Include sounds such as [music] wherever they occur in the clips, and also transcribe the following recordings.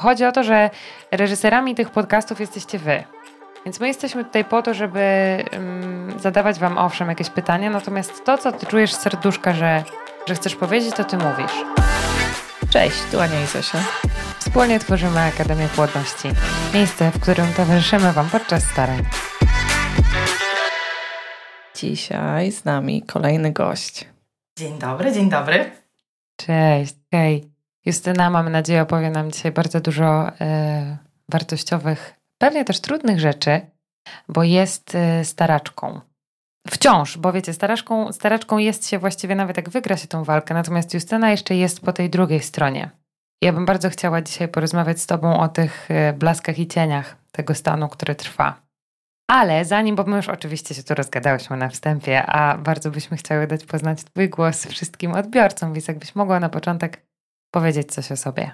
chodzi o to, że reżyserami tych podcastów jesteście wy. Więc my jesteśmy tutaj po to, żeby um, zadawać wam owszem jakieś pytania, natomiast to, co ty czujesz z serduszka, że, że chcesz powiedzieć, to ty mówisz. Cześć, tu Ania i Zosia. Wspólnie tworzymy Akademię Płodności. Miejsce, w którym towarzyszymy wam podczas starań. Dzisiaj z nami kolejny gość. Dzień dobry, dzień dobry. Cześć, hej. Justyna, mam nadzieję, opowie nam dzisiaj bardzo dużo e, wartościowych, pewnie też trudnych rzeczy, bo jest e, staraczką. Wciąż, bo wiecie, staraczką, staraczką jest się właściwie nawet jak wygra się tą walkę, natomiast Justyna jeszcze jest po tej drugiej stronie. Ja bym bardzo chciała dzisiaj porozmawiać z Tobą o tych e, blaskach i cieniach tego stanu, który trwa. Ale zanim, bo my już oczywiście się tu rozgadałyśmy na wstępie, a bardzo byśmy chciały dać poznać Twój głos wszystkim odbiorcom, więc jakbyś mogła na początek powiedzieć coś o sobie.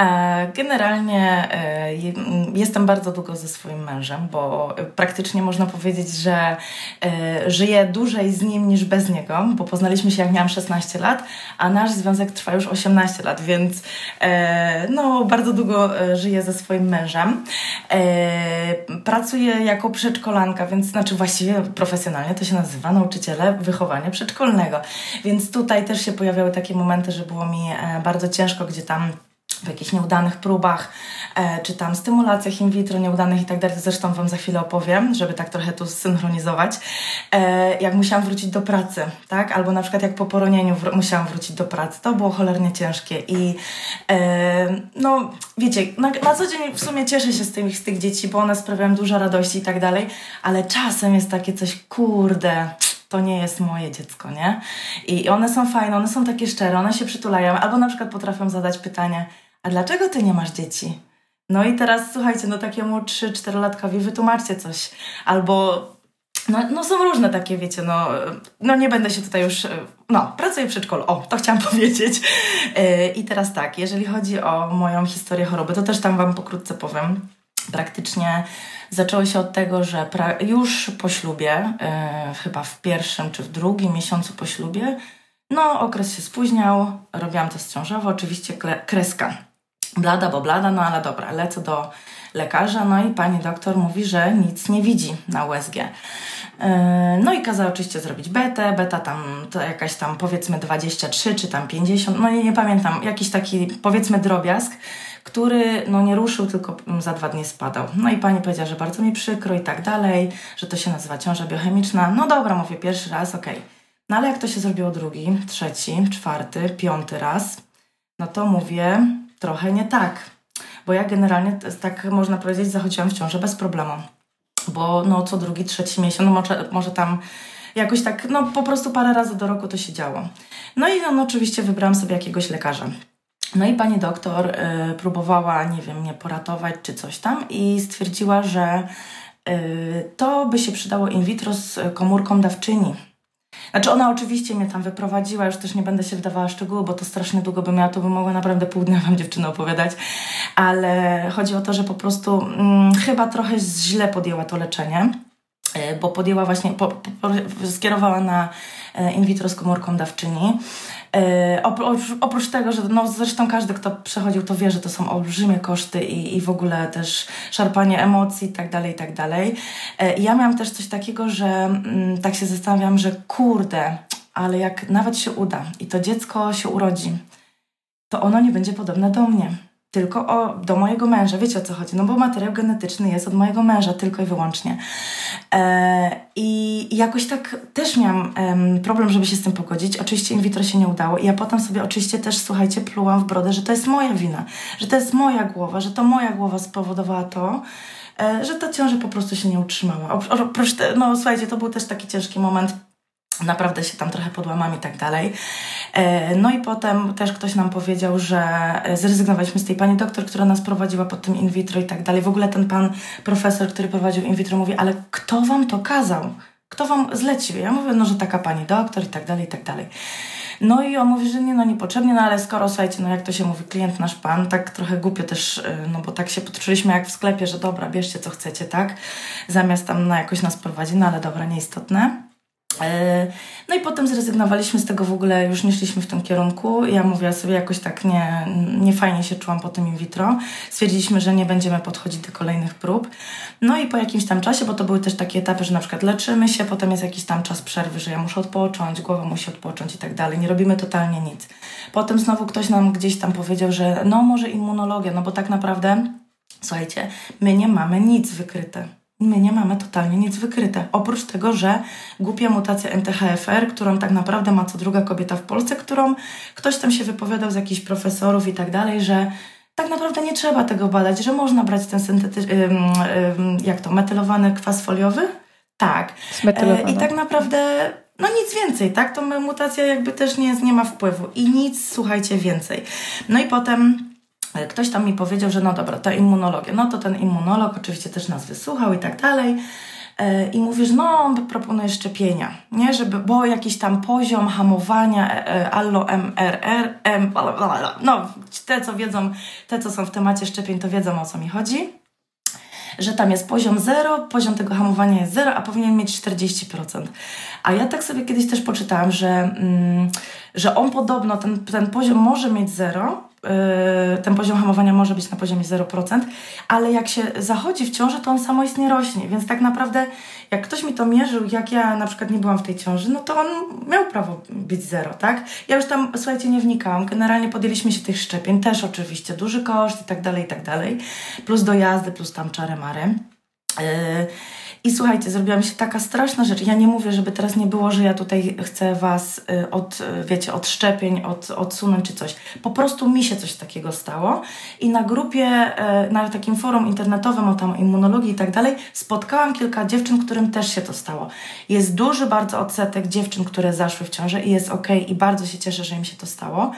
E, generalnie e, jestem bardzo długo ze swoim mężem, bo praktycznie można powiedzieć, że e, żyję dłużej z nim niż bez niego, bo poznaliśmy się jak miałam 16 lat, a nasz związek trwa już 18 lat, więc no, bardzo długo żyję ze swoim mężem. Pracuję jako przedszkolanka, więc znaczy właściwie profesjonalnie to się nazywa nauczyciele wychowania przedszkolnego. Więc tutaj też się pojawiały takie momenty, że było mi bardzo ciężko, gdzie tam w jakichś nieudanych próbach, e, czy tam stymulacjach in vitro nieudanych i tak dalej, zresztą Wam za chwilę opowiem, żeby tak trochę tu zsynchronizować, e, jak musiałam wrócić do pracy, tak? Albo na przykład jak po poronieniu wr- musiałam wrócić do pracy. To było cholernie ciężkie i e, no, wiecie, na, na, co dzień w sumie cieszę się z tych, z tych dzieci, bo one sprawiają dużo radości i tak dalej, ale czasem jest takie coś, kurde to nie jest moje dziecko, nie? I one są fajne, one są takie szczere, one się przytulają, albo na przykład potrafią zadać pytanie, a dlaczego ty nie masz dzieci? No i teraz słuchajcie, no takiemu 3-4-latkowi wytłumaczcie coś. Albo no, no są różne takie, wiecie, no, no nie będę się tutaj już, no pracuję w przedszkolu, o, to chciałam [laughs] powiedzieć. Yy, I teraz tak, jeżeli chodzi o moją historię choroby, to też tam Wam pokrótce powiem. Praktycznie zaczęło się od tego, że już po ślubie, yy, chyba w pierwszym czy w drugim miesiącu po ślubie, no okres się spóźniał, robiłam test ciążowy, oczywiście kreska blada, bo blada, no ale dobra, lecę do lekarza, no i pani doktor mówi, że nic nie widzi na USG. Yy, no i kazała oczywiście zrobić betę, beta tam to jakaś tam powiedzmy 23 czy tam 50, no nie, nie pamiętam, jakiś taki powiedzmy drobiazg, który no nie ruszył, tylko za dwa dni spadał. No i pani powiedziała, że bardzo mi przykro i tak dalej, że to się nazywa ciąża biochemiczna. No dobra, mówię pierwszy raz, okej. Okay. No ale jak to się zrobiło drugi, trzeci, czwarty, piąty raz, no to mówię, trochę nie tak. Bo ja generalnie, tak można powiedzieć, zachodziłam w ciążę bez problemu. Bo no co drugi, trzeci miesiąc, no może, może tam jakoś tak, no po prostu parę razy do roku to się działo. No i no, oczywiście wybrałam sobie jakiegoś lekarza. No i pani doktor y, próbowała, nie wiem, mnie poratować czy coś tam i stwierdziła, że y, to by się przydało in vitro z komórką dawczyni znaczy ona oczywiście mnie tam wyprowadziła, już też nie będę się wdawała szczegóły, bo to strasznie długo by miała, to bym mogła naprawdę pół dnia Wam dziewczyny opowiadać, ale chodzi o to, że po prostu mm, chyba trochę źle podjęła to leczenie, e, bo podjęła właśnie, po, po, skierowała na e, in vitro z komórką dawczyni. E, oprócz, oprócz, tego, że no zresztą każdy, kto przechodził, to wie, że to są olbrzymie koszty i, i w ogóle też szarpanie emocji i tak dalej, i tak dalej. E, ja miałam też coś takiego, że mm, tak się zastanawiam, że kurde, ale jak nawet się uda i to dziecko się urodzi, to ono nie będzie podobne do mnie tylko o, do mojego męża. Wiecie o co chodzi? No bo materiał genetyczny jest od mojego męża tylko i wyłącznie. E, I jakoś tak też miałam e, problem, żeby się z tym pogodzić. Oczywiście in vitro się nie udało. I ja potem sobie oczywiście też, słuchajcie, plułam w brodę, że to jest moja wina, że to jest moja głowa, że to moja głowa spowodowała to, e, że ta ciąża po prostu się nie utrzymała. Oprócz no słuchajcie, to był też taki ciężki moment Naprawdę się tam trochę podłamam i tak dalej. E, no i potem też ktoś nam powiedział, że zrezygnowaliśmy z tej pani doktor, która nas prowadziła pod tym in vitro i tak dalej. W ogóle ten pan profesor, który prowadził in vitro mówi, ale kto wam to kazał? Kto wam zlecił? Ja mówię, no że taka pani doktor i tak dalej, i tak dalej. No i on mówi, że nie, no niepotrzebnie, no ale skoro, słuchajcie, no jak to się mówi, klient nasz pan, tak trochę głupio też, y, no bo tak się poczuliśmy jak w sklepie, że dobra, bierzcie co chcecie, tak? Zamiast tam na jakoś nas prowadzi, no ale dobra, nieistotne. E, no i potem zrezygnowaliśmy z tego w ogóle, już nie szliśmy w tym kierunku. Ja mówię sobie jakoś tak nie, nie fajnie się czułam po tym in vitro. Stwierdziliśmy, że nie będziemy podchodzić do kolejnych prób. No i po jakimś tam czasie, bo to były też takie etapy, że na przykład leczymy się, potem jest jakiś tam czas przerwy, że ja muszę odpocząć, głowa musi odpocząć i tak dalej. Nie robimy totalnie nic. Potem znowu ktoś nam gdzieś tam powiedział, że no może immunologia, no bo tak naprawdę, słuchajcie, my nie mamy nic wykryte my nie mamy totalnie nic wykryte. Oprócz tego, że głupia mutacja MTHFR, którą tak naprawdę ma co druga kobieta w Polsce, którą ktoś tam się wypowiadał z jakichś profesorów i tak dalej, że tak naprawdę nie trzeba tego badać, że można brać ten syntetyczny, jak to, metylowany kwas foliowy? Tak. E, I tak naprawdę no nic więcej, tak? To mutacja jakby też nie, nie ma wpływu i nic, słuchajcie, więcej. No i potem Ktoś tam mi powiedział, że no dobra, ta immunologia. No to ten immunolog oczywiście też nas wysłuchał i tak dalej. E, I mówisz, no on proponuje szczepienia, nie? Żeby, bo jakiś tam poziom hamowania e, e, allo MRR, M, no te co wiedzą, te co są w temacie szczepień to wiedzą o co mi chodzi że tam jest poziom 0, poziom tego hamowania jest 0, a powinien mieć 40%. A ja tak sobie kiedyś też poczytałam, że, mm, że on podobno, ten, ten poziom może mieć 0, Y, ten poziom hamowania może być na poziomie 0%, ale jak się zachodzi w ciąży, to on samoistnie rośnie, więc tak naprawdę jak ktoś mi to mierzył, jak ja na przykład nie byłam w tej ciąży, no to on miał prawo być zero, tak? Ja już tam, słuchajcie, nie wnikałam. Generalnie podjęliśmy się tych szczepień, też oczywiście, duży koszt i tak dalej, i tak dalej, plus dojazdy, plus tam czary mary. Yy, i słuchajcie, zrobiła mi się taka straszna rzecz. Ja nie mówię, żeby teraz nie było, że ja tutaj chcę was y, od, wiecie, od szczepień, od, odsunąć czy coś. Po prostu mi się coś takiego stało. I na grupie, y, na takim forum internetowym o tam immunologii i tak dalej, spotkałam kilka dziewczyn, którym też się to stało. Jest duży bardzo odsetek dziewczyn, które zaszły w ciążę i jest ok i bardzo się cieszę, że im się to stało.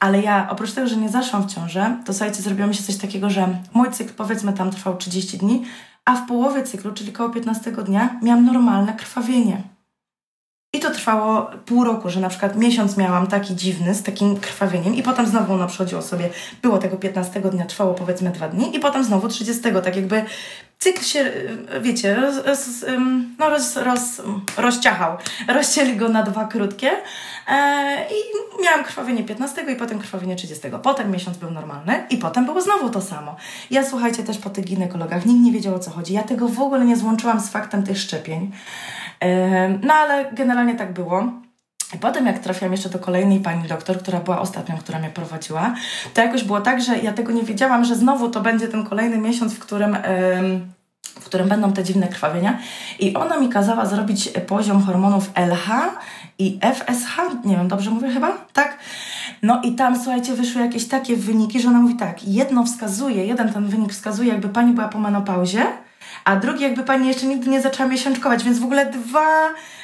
Ale ja, oprócz tego, że nie zaszłam w ciążę, to słuchajcie, zrobiło mi się coś takiego, że mój cykl powiedzmy tam trwał 30 dni, a w połowie cyklu, czyli koło 15 dnia, miałam normalne krwawienie. I to trwało pół roku, że na przykład miesiąc miałam taki dziwny, z takim krwawieniem i potem znowu ono przychodziło sobie, było tego 15 dnia, trwało powiedzmy dwa dni i potem znowu 30, tak jakby cykl się, y, wiecie, roz, roz, no roz, roz, rozciachał. Rozcięli go na dwa krótkie e, i miałam krwawienie 15 i potem krwawienie 30. Potem miesiąc był normalny i potem było znowu to samo. Ja słuchajcie też po tych ginekologach, nikt nie wiedział o co chodzi. Ja tego w ogóle nie złączyłam z faktem tych szczepień. E, no ale generalnie tak było. I potem jak trafiłam jeszcze do kolejnej pani doktor, która była ostatnią, która mnie prowadziła, to jakoś było tak, że ja tego nie wiedziałam, że znowu to będzie ten kolejny miesiąc, w którym, w którym będą te dziwne krwawienia. I ona mi kazała zrobić poziom hormonów LH i FSH, nie wiem, dobrze mówię chyba? Tak? No i tam, słuchajcie, wyszły jakieś takie wyniki, że ona mówi tak, jedno wskazuje, jeden ten wynik wskazuje, jakby pani była po menopauzie, a drugi jakby pani jeszcze nigdy nie zaczęła miesiączkować, więc w ogóle dwa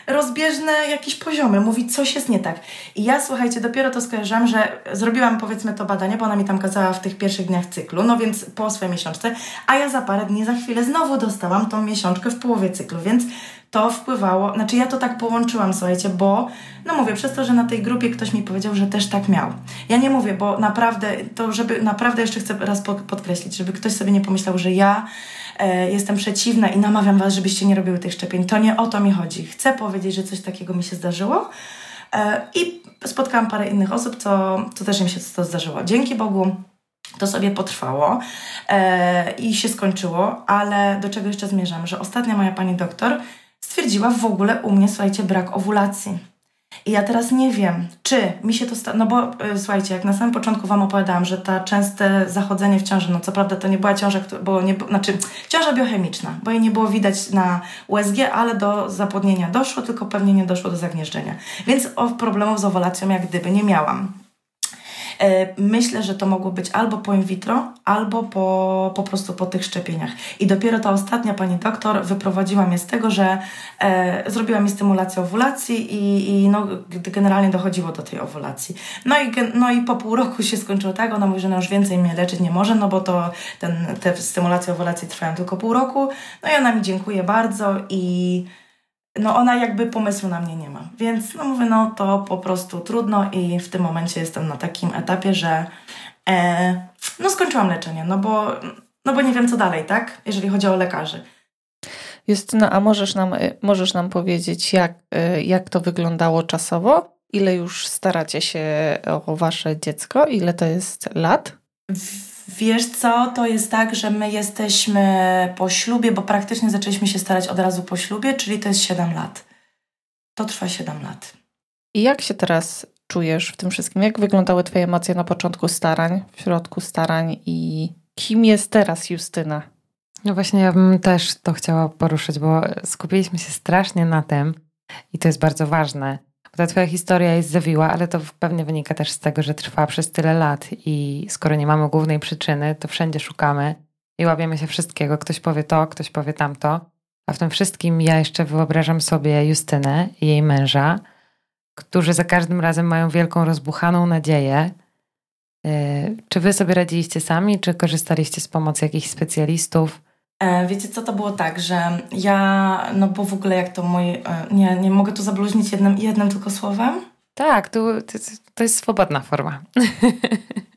rozbieżne jakieś poziomy. Mówi, coś jest nie tak. I ja, słuchajcie, dopiero to skojarzyłam, że zrobiłam powiedzmy to badanie, bo ona mi tam kazała w tych pierwszych dniach cyklu, no więc po swojej miesiączce, a ja za parę dni, za chwilę znowu dostałam tą miesiączkę w połowie cyklu, więc to wpływało, znaczy ja to tak połączyłam, słuchajcie, bo no mówię, przez to, że na tej grupie ktoś mi powiedział, że też tak miał. Ja nie mówię, bo naprawdę, to żeby, naprawdę jeszcze chcę raz podkreślić, żeby ktoś sobie nie pomyślał, że ja jestem przeciwna i namawiam Was, żebyście nie robiły tych szczepień. To nie o to mi chodzi. Chcę powiedzieć, że coś takiego mi się zdarzyło e, i spotkałam parę innych osób, co, co też im się to zdarzyło. Dzięki Bogu to sobie potrwało e, i się skończyło, ale do czego jeszcze zmierzam? Że ostatnia moja pani doktor stwierdziła w ogóle u mnie, słuchajcie, brak owulacji. I ja teraz nie wiem, czy mi się to stało, no bo y, słuchajcie, jak na samym początku Wam opowiadałam, że ta częste zachodzenie w ciąży, no co prawda to nie była ciąża, bo nie, znaczy ciąża biochemiczna, bo jej nie było widać na USG, ale do zapłodnienia doszło, tylko pewnie nie doszło do zagnieżdżenia. Więc o problemów z owulacją jak gdyby nie miałam. E, myślę, że to mogło być albo po in vitro, albo po, po prostu po tych szczepieniach. I dopiero ta ostatnia pani doktor wyprowadziła mnie z tego, że e, zrobiła mi stymulację owulacji i, i no, generalnie dochodziło do tej owulacji. No i, no i po pół roku się skończyło tak, ona mówi, że no już więcej mnie leczyć nie może, no bo to ten, te stymulacje owulacji trwają tylko pół roku. No i ona mi dziękuję bardzo i no ona jakby pomysłu na mnie nie ma. Więc no mówię, no to po prostu trudno i w tym momencie jestem na takim etapie, że e, no skończyłam leczenie, no bo, no bo nie wiem co dalej, tak? Jeżeli chodzi o lekarzy. Justyna, a możesz nam, możesz nam powiedzieć, jak, jak to wyglądało czasowo? Ile już staracie się o wasze dziecko? Ile to jest lat? Wiesz co, to jest tak, że my jesteśmy po ślubie, bo praktycznie zaczęliśmy się starać od razu po ślubie, czyli to jest 7 lat. To trwa 7 lat. I jak się teraz czujesz w tym wszystkim? Jak wyglądały Twoje emocje na początku starań, w środku starań i kim jest teraz Justyna? No właśnie, ja bym też to chciała poruszyć, bo skupiliśmy się strasznie na tym i to jest bardzo ważne. Bo ta Twoja historia jest zawiła, ale to pewnie wynika też z tego, że trwa przez tyle lat i skoro nie mamy głównej przyczyny, to wszędzie szukamy i łapiemy się wszystkiego. Ktoś powie to, ktoś powie tamto. A w tym wszystkim ja jeszcze wyobrażam sobie Justynę i jej męża, którzy za każdym razem mają wielką rozbuchaną nadzieję. Y, czy wy sobie radziliście sami, czy korzystaliście z pomocy jakichś specjalistów? E, wiecie co, to było tak, że ja, no bo w ogóle jak to mój, e, nie, nie mogę tu zabluźnić jednym, jednym tylko słowem? Tak, to, to jest swobodna forma. [laughs]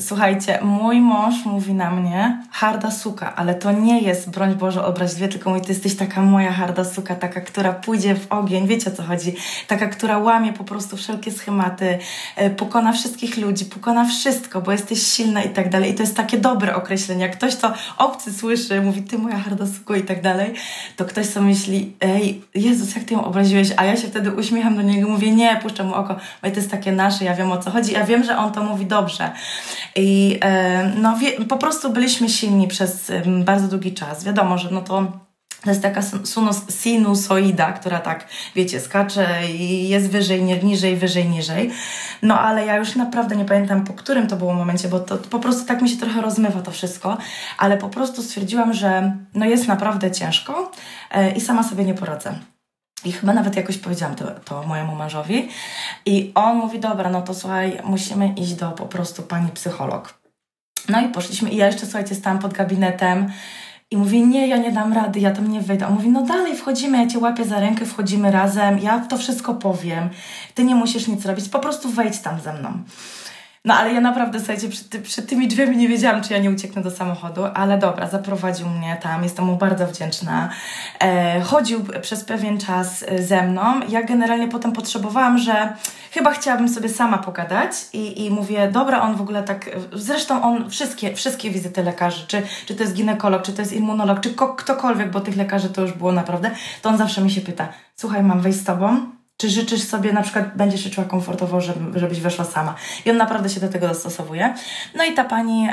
Słuchajcie, mój mąż mówi na mnie harda suka, ale to nie jest, broń Boże, obraźliwie, tylko mówi, ty jesteś taka moja harda suka, taka, która pójdzie w ogień, wiecie o co chodzi, taka, która łamie po prostu wszelkie schematy, e, pokona wszystkich ludzi, pokona wszystko, bo jesteś silna i tak dalej. I to jest takie dobre określenie. Jak ktoś to obcy słyszy, mówi, ty moja harda suko i tak dalej, to ktoś sobie myśli, ej, Jezus, jak ty ją obraziłeś, a ja się wtedy uśmiecham do niego, mówię, nie, puszczam mu oko, bo to jest takie nasze, ja wiem o co chodzi, ja wiem, że on to mówi dobrze. I e, no, po prostu byliśmy silni przez bardzo długi czas. Wiadomo, że no to to jest taka sinusoida, która tak, wiecie, skacze i jest wyżej, niżej, wyżej, niżej. No ale ja już naprawdę nie pamiętam, po którym to było momencie, bo to, to po prostu tak mi się trochę rozmywa to wszystko, ale po prostu stwierdziłam, że no jest naprawdę ciężko e, i sama sobie nie poradzę. I chyba nawet jakoś powiedziałam to, to mojemu mężowi. I on mówi, dobra, no to słuchaj, musimy iść do po prostu pani psycholog. No i poszliśmy. I ja jeszcze, słuchajcie, stałam pod gabinetem i mówię, nie, ja nie dam rady, ja tam nie wyjdę. On mówi, no dalej wchodzimy, ja cię łapię za rękę, wchodzimy razem, ja to wszystko powiem. Ty nie musisz nic robić, po prostu wejdź tam ze mną. No ale ja naprawdę, słuchajcie, przed, przed tymi drzwiami nie wiedziałam, czy ja nie ucieknę do samochodu, ale dobra, zaprowadził mnie tam, jestem mu bardzo wdzięczna. E, chodził przez pewien czas e, ze mną. Ja generalnie potem potrzebowałam, że chyba chciałabym sobie sama pogadać i, i mówię, dobra, on w ogóle tak, zresztą on wszystkie, wszystkie wizyty lekarzy, czy, czy to jest ginekolog, czy to jest immunolog, czy ko, ktokolwiek, bo tych lekarzy to już było naprawdę, to on zawsze mi się pyta, słuchaj, mam wejść z tobą? Czy życzysz sobie, na przykład będziesz się czuła komfortowo, żeby, żebyś weszła sama? I on naprawdę się do tego dostosowuje. No i ta pani,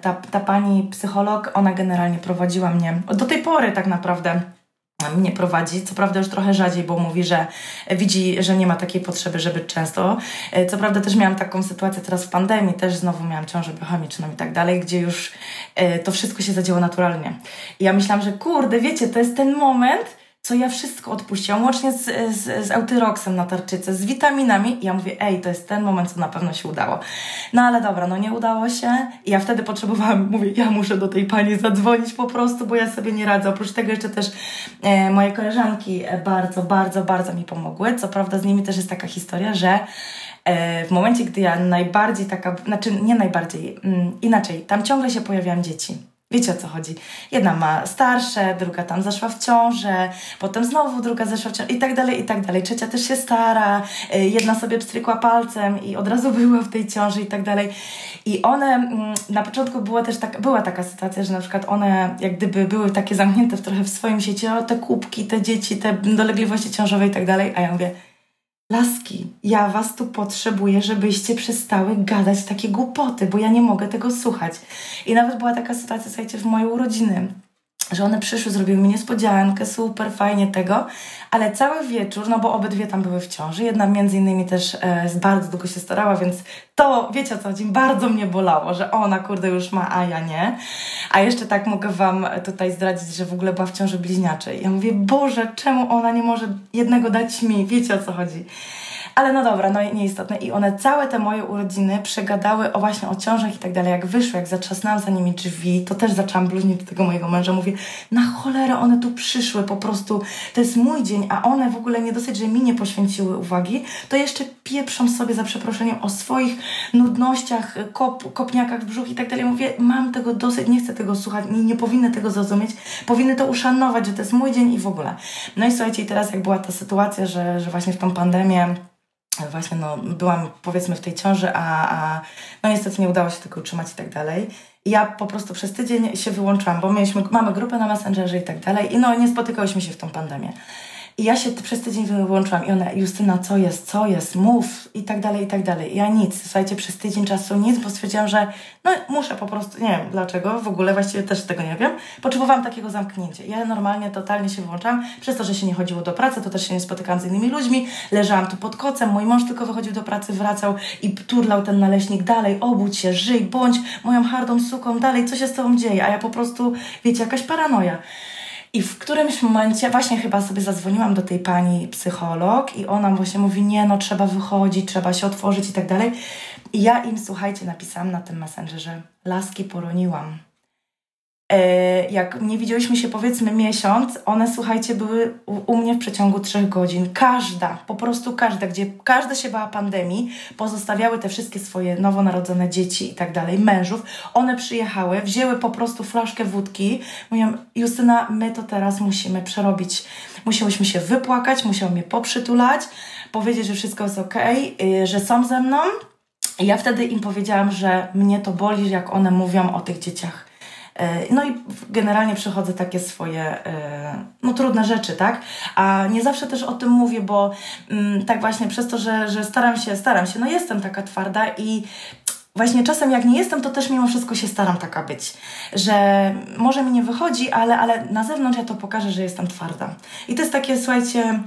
ta, ta pani psycholog, ona generalnie prowadziła mnie, do tej pory tak naprawdę mnie prowadzi. Co prawda już trochę rzadziej, bo mówi, że widzi, że nie ma takiej potrzeby, żeby często. E, co prawda też miałam taką sytuację teraz w pandemii, też znowu miałam ciążę biochemiczną i tak dalej, gdzie już e, to wszystko się zadziało naturalnie. I ja myślałam, że kurde, wiecie, to jest ten moment, co ja wszystko odpuściłam, łącznie z, z, z Eutyroxem na tarczycy, z witaminami. I ja mówię, ej, to jest ten moment, co na pewno się udało. No ale dobra, no nie udało się. I ja wtedy potrzebowałam, [laughs] mówię, ja muszę do tej pani zadzwonić po prostu, bo ja sobie nie radzę. Oprócz tego jeszcze też e, moje koleżanki bardzo, bardzo, bardzo mi pomogły. Co prawda z nimi też jest taka historia, że e, w momencie, gdy ja najbardziej taka, znaczy nie najbardziej, mm, inaczej, tam ciągle się pojawiają dzieci Wiecie o co chodzi. Jedna ma starsze, druga tam zaszła w ciążę, potem znowu druga zeszła w ciążę i tak dalej, i tak dalej. Trzecia też się stara, y, jedna sobie pstrykła palcem i od razu [laughs] była w tej ciąży i tak dalej. I one, mm, na początku była też taka, była taka sytuacja, że na przykład one jak gdyby były takie zamknięte w trochę w swoim sieci, o te kubki, te dzieci, te dolegliwości ciążowe i tak dalej, a ja mówię, Laski, ja was tu potrzebuję, żebyście przestały gadać takie głupoty, bo ja nie mogę tego słuchać. I nawet była taka sytuacja, słuchajcie, w mojej urodziny, że one przyszły, zrobiły mi niespodziankę, super, fajnie tego, ale cały wieczór, no bo obydwie tam były w ciąży, jedna między innymi też e, bardzo długo się starała, więc to, wiecie o co chodzi, bardzo mnie bolało, że ona kurde już ma, a ja nie. A jeszcze tak mogę Wam tutaj zdradzić, że w ogóle była w ciąży bliźniaczej. Ja mówię, Boże, czemu ona nie może jednego dać mi? Wiecie o co chodzi. Ale no dobra, no nieistotne. I one całe te moje urodziny przegadały o właśnie o ciążach i tak dalej. Jak wyszły, jak zatrzasnęłam za nimi drzwi, to też zaczęłam bluźnić do tego mojego męża. Mówię, na cholerę one tu przyszły, po prostu to jest mój dzień, a one w ogóle nie dosyć, że mi nie poświęciły uwagi, to jeszcze pieprzą sobie za przeproszeniem o swoich nudnościach, kop, kopniakach w brzuch i tak dalej. Mówię, mam tego dosyć, nie chcę tego słuchać, nie, nie powinny tego zrozumieć, powinny to uszanować, że to jest mój dzień i w ogóle. No i słuchajcie, i teraz jak była ta sytuacja, że, że właśnie w tą pandemię właśnie no, byłam powiedzmy w tej ciąży, a, a no niestety nie udało się tego utrzymać i tak dalej. I ja po prostu przez tydzień się wyłączyłam, bo mieliśmy, mamy grupę na Messengerze i tak dalej i no nie spotykałyśmy się w tą pandemię. I ja się przez tydzień wyłączyłam i ona, Justyna, co jest, co jest, mów i tak dalej, i tak dalej. Ja nic, słuchajcie, przez tydzień czasu nic, bo stwierdziłam, że no muszę po prostu, nie wiem dlaczego, w ogóle właściwie też tego nie wiem, potrzebowałam takiego zamknięcia. Ja normalnie totalnie się wyłączałam, przez to, że się nie chodziło do pracy, to też się nie spotykałam z innymi ludźmi, leżałam tu pod kocem, mój mąż tylko wychodził do pracy, wracał i turlał ten naleśnik dalej, obudź się, żyj, bądź moją hardą suką, dalej, co się z tobą dzieje, a ja po prostu, wiecie, jakaś paranoja. I w którymś momencie właśnie chyba sobie zadzwoniłam do tej pani psycholog i ona właśnie mówi, nie no, trzeba wychodzić, trzeba się otworzyć i tak dalej. I ja im, słuchajcie, napisałam na tym messengerze, laski poroniłam. E, jak nie widzieliśmy się powiedzmy miesiąc, one słuchajcie były u, u, mnie w przeciągu trzech godzin. Każda, po prostu każda, gdzie każda się bała pandemii, pozostawiały te wszystkie swoje nowonarodzone dzieci i tak dalej, mężów. One przyjechały, wzięły po prostu flaszkę wódki. Mówią, Justyna, my to teraz musimy przerobić. Musiałyśmy się wypłakać, musiały mnie poprzytulać, powiedzieć, że wszystko jest ok, że są ze mną. I ja wtedy im powiedziałam, że mnie to boli, jak one mówią o tych dzieciach no i generalnie przechodzę takie swoje e, no, trudne rzeczy, tak? A nie zawsze też o tym mówię, bo mm, tak właśnie przez to, że, że staram się, staram się, no jestem taka twarda i właśnie czasem jak nie jestem, to też mimo wszystko się staram taka być. Że może mi nie wychodzi, ale, ale na zewnątrz ja to pokażę, że jestem twarda. I to jest takie, słuchajcie,